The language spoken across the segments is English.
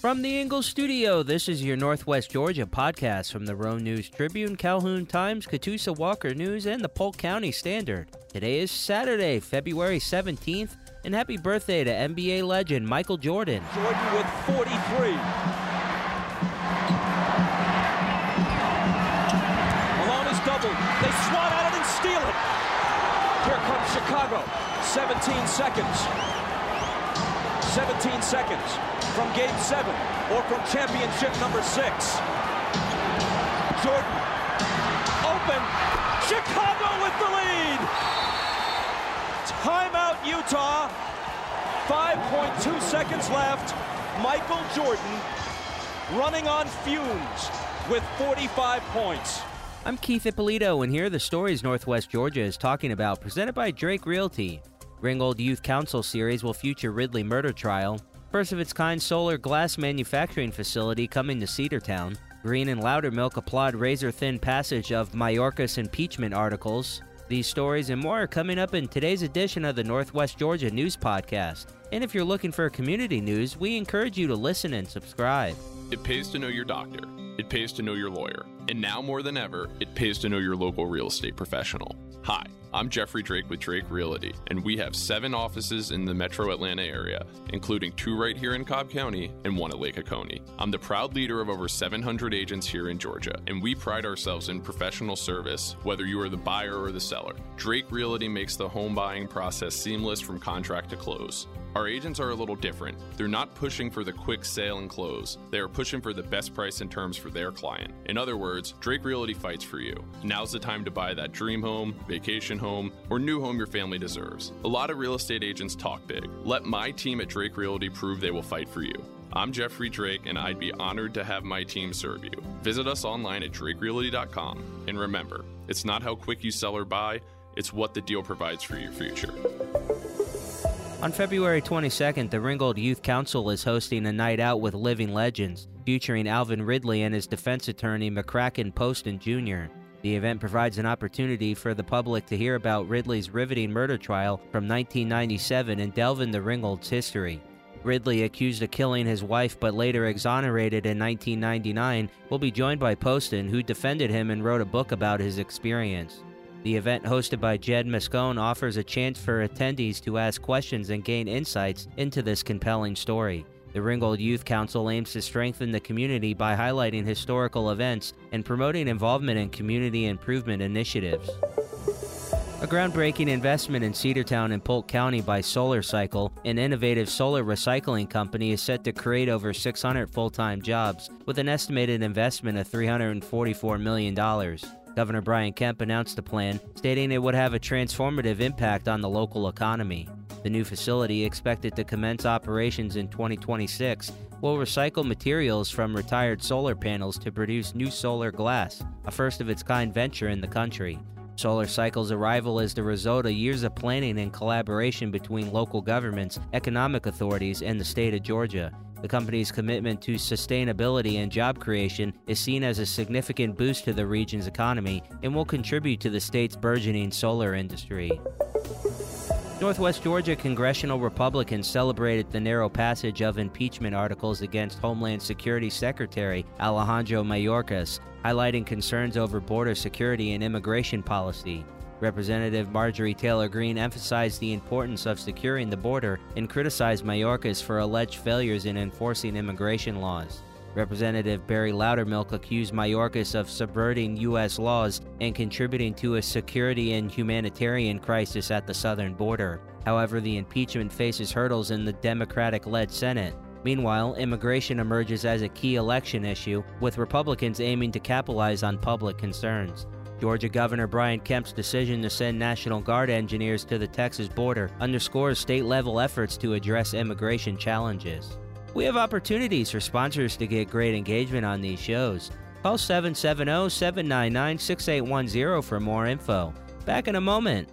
From the Ingles studio, this is your Northwest Georgia podcast from the Rome News Tribune, Calhoun Times, Catoosa Walker News, and the Polk County Standard. Today is Saturday, February 17th, and happy birthday to NBA legend Michael Jordan. Jordan with 43. Malone is doubled. They swat at it and steal it. Here comes Chicago. 17 seconds. 17 seconds from game seven or from championship number six. Jordan open. Chicago with the lead. Timeout Utah. 5.2 seconds left. Michael Jordan running on fumes with 45 points. I'm Keith Ippolito, and here are the stories Northwest Georgia is talking about, presented by Drake Realty. Ringgold Youth Council series will feature Ridley murder trial. First of its kind solar glass manufacturing facility coming to Cedartown. Greene and Loudermilk applaud razor thin passage of Mayorkas impeachment articles. These stories and more are coming up in today's edition of the Northwest Georgia News Podcast. And if you're looking for community news, we encourage you to listen and subscribe. It pays to know your doctor. It pays to know your lawyer. And now more than ever, it pays to know your local real estate professional. Hi, I'm Jeffrey Drake with Drake Realty, and we have seven offices in the metro Atlanta area, including two right here in Cobb County and one at Lake Oconee. I'm the proud leader of over 700 agents here in Georgia, and we pride ourselves in professional service, whether you are the buyer or the seller. Drake Realty makes the home buying process seamless from contract to close. Our agents are a little different. They're not pushing for the quick sale and close. They are pushing for the best price and terms for their client. In other words, Drake Realty fights for you. Now's the time to buy that dream home, vacation home, or new home your family deserves. A lot of real estate agents talk big. Let my team at Drake Realty prove they will fight for you. I'm Jeffrey Drake, and I'd be honored to have my team serve you. Visit us online at drakerealty.com. And remember, it's not how quick you sell or buy, it's what the deal provides for your future. On February 22nd, the Ringgold Youth Council is hosting a night out with living legends, featuring Alvin Ridley and his defense attorney McCracken Poston Jr. The event provides an opportunity for the public to hear about Ridley's riveting murder trial from 1997 and delve into Ringgold's history. Ridley, accused of killing his wife but later exonerated in 1999, will be joined by Poston, who defended him and wrote a book about his experience. The event, hosted by Jed Mescon, offers a chance for attendees to ask questions and gain insights into this compelling story. The Ringgold Youth Council aims to strengthen the community by highlighting historical events and promoting involvement in community improvement initiatives. A groundbreaking investment in Cedartown and Polk County by Solar Cycle, an innovative solar recycling company, is set to create over 600 full time jobs with an estimated investment of $344 million. Governor Brian Kemp announced the plan, stating it would have a transformative impact on the local economy. The new facility, expected to commence operations in 2026, will recycle materials from retired solar panels to produce new solar glass, a first of its kind venture in the country. Solar Cycle's arrival is the result of years of planning and collaboration between local governments, economic authorities, and the state of Georgia. The company's commitment to sustainability and job creation is seen as a significant boost to the region's economy and will contribute to the state's burgeoning solar industry. Northwest Georgia congressional Republicans celebrated the narrow passage of impeachment articles against Homeland Security Secretary Alejandro Mayorkas, highlighting concerns over border security and immigration policy. Representative Marjorie Taylor Greene emphasized the importance of securing the border and criticized Mayorkas for alleged failures in enforcing immigration laws. Representative Barry Loudermilk accused Mayorkas of subverting U.S. laws and contributing to a security and humanitarian crisis at the southern border. However, the impeachment faces hurdles in the Democratic led Senate. Meanwhile, immigration emerges as a key election issue, with Republicans aiming to capitalize on public concerns. Georgia Governor Brian Kemp's decision to send National Guard engineers to the Texas border underscores state level efforts to address immigration challenges. We have opportunities for sponsors to get great engagement on these shows. Call 770 799 6810 for more info. Back in a moment.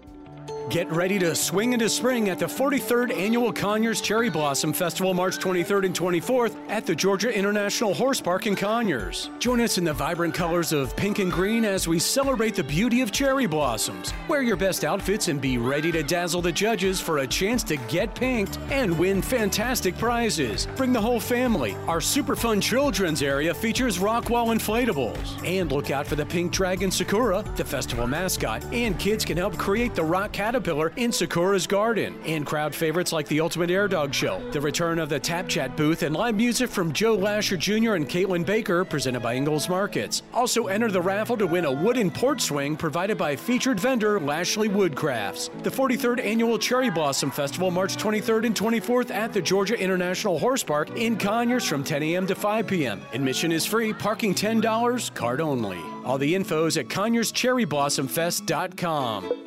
Get ready to swing into spring at the 43rd Annual Conyers Cherry Blossom Festival, March 23rd and 24th at the Georgia International Horse Park in Conyers. Join us in the vibrant colors of pink and green as we celebrate the beauty of cherry blossoms. Wear your best outfits and be ready to dazzle the judges for a chance to get pinked and win fantastic prizes. Bring the whole family. Our super fun children's area features Rockwall inflatables. And look out for the Pink Dragon Sakura, the festival mascot, and kids can help create the Rock Caterpillar in Sakura's garden. And crowd favorites like the Ultimate Air Dog Show, the return of the Tap Chat booth, and live music from Joe Lasher Jr. and Caitlin Baker, presented by Ingles Markets. Also enter the raffle to win a wooden porch swing provided by featured vendor Lashley Woodcrafts. The 43rd Annual Cherry Blossom Festival, March 23rd and 24th at the Georgia International Horse Park in Conyers from 10 a.m. to 5 p.m. Admission is free, parking $10, card only. All the info is at ConyerSCherryBlossomFest.com.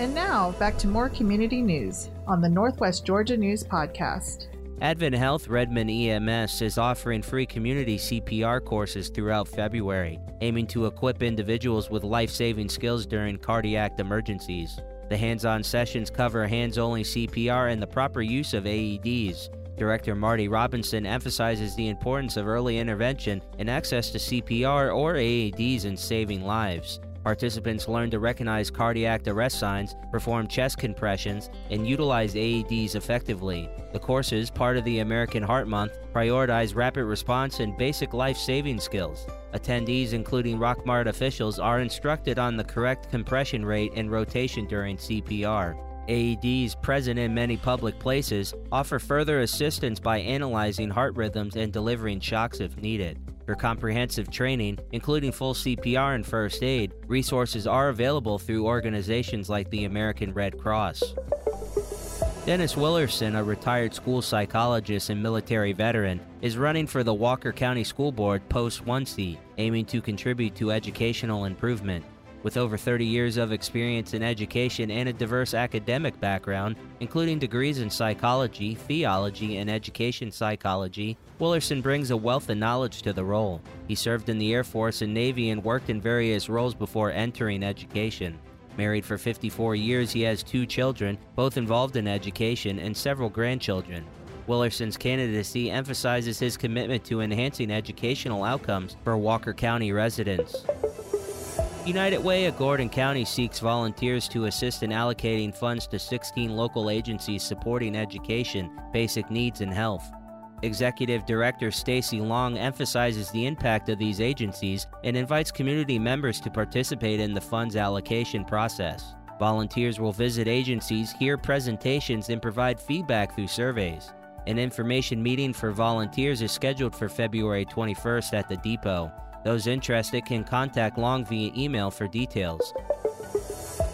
And now, back to more community news on the Northwest Georgia News Podcast. Advent Health Redmond EMS is offering free community CPR courses throughout February, aiming to equip individuals with life saving skills during cardiac emergencies. The hands on sessions cover hands only CPR and the proper use of AEDs. Director Marty Robinson emphasizes the importance of early intervention and access to CPR or AEDs in saving lives. Participants learn to recognize cardiac arrest signs, perform chest compressions, and utilize AEDs effectively. The courses, part of the American Heart Month, prioritize rapid response and basic life saving skills. Attendees, including Rockmart officials, are instructed on the correct compression rate and rotation during CPR. AEDs present in many public places offer further assistance by analyzing heart rhythms and delivering shocks if needed. For comprehensive training, including full CPR and first aid, resources are available through organizations like the American Red Cross. Dennis Willerson, a retired school psychologist and military veteran, is running for the Walker County School Board Post 1 seat, aiming to contribute to educational improvement. With over 30 years of experience in education and a diverse academic background, including degrees in psychology, theology, and education psychology, Willerson brings a wealth of knowledge to the role. He served in the Air Force and Navy and worked in various roles before entering education. Married for 54 years, he has two children, both involved in education, and several grandchildren. Willerson's candidacy emphasizes his commitment to enhancing educational outcomes for Walker County residents. United Way of Gordon County seeks volunteers to assist in allocating funds to 16 local agencies supporting education, basic needs, and health. Executive Director Stacy Long emphasizes the impact of these agencies and invites community members to participate in the funds allocation process. Volunteers will visit agencies, hear presentations, and provide feedback through surveys. An information meeting for volunteers is scheduled for February 21st at the depot. Those interested can contact Long via email for details.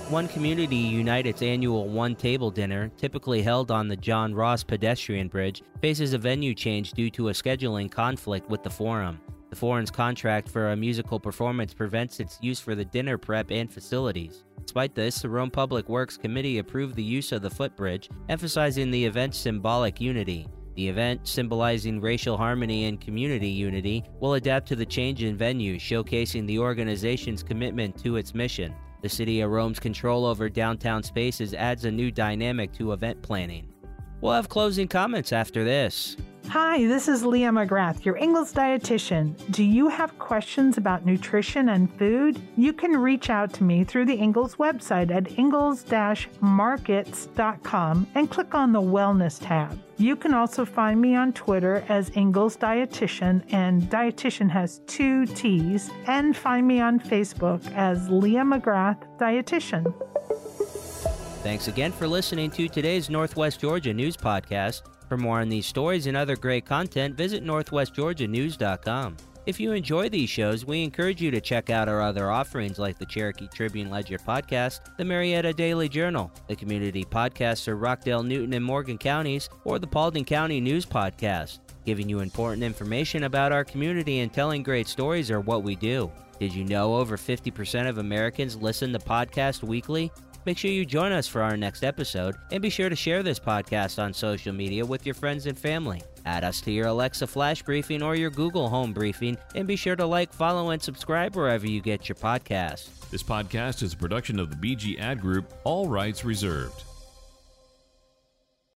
One Community United's annual One Table Dinner, typically held on the John Ross pedestrian bridge, faces a venue change due to a scheduling conflict with the Forum. The Forum's contract for a musical performance prevents its use for the dinner prep and facilities. Despite this, the Rome Public Works Committee approved the use of the footbridge, emphasizing the event's symbolic unity. The event, symbolizing racial harmony and community unity, will adapt to the change in venue, showcasing the organization's commitment to its mission. The City of Rome's control over downtown spaces adds a new dynamic to event planning. We'll have closing comments after this. Hi, this is Leah McGrath, your Ingles dietitian. Do you have questions about nutrition and food? You can reach out to me through the Ingles website at ingles-markets.com and click on the Wellness tab. You can also find me on Twitter as Ingles Dietitian, and Dietitian has two T's, and find me on Facebook as Leah McGrath Dietitian. Thanks again for listening to today's Northwest Georgia News Podcast. For more on these stories and other great content, visit northwestgeorgianews.com. If you enjoy these shows, we encourage you to check out our other offerings like the Cherokee Tribune Ledger podcast, the Marietta Daily Journal, the community podcasts for Rockdale, Newton, and Morgan counties, or the Paulding County News Podcast. Giving you important information about our community and telling great stories are what we do. Did you know over 50% of Americans listen to podcasts weekly? Make sure you join us for our next episode and be sure to share this podcast on social media with your friends and family. Add us to your Alexa Flash Briefing or your Google Home Briefing, and be sure to like, follow, and subscribe wherever you get your podcasts. This podcast is a production of the BG Ad Group, all rights reserved.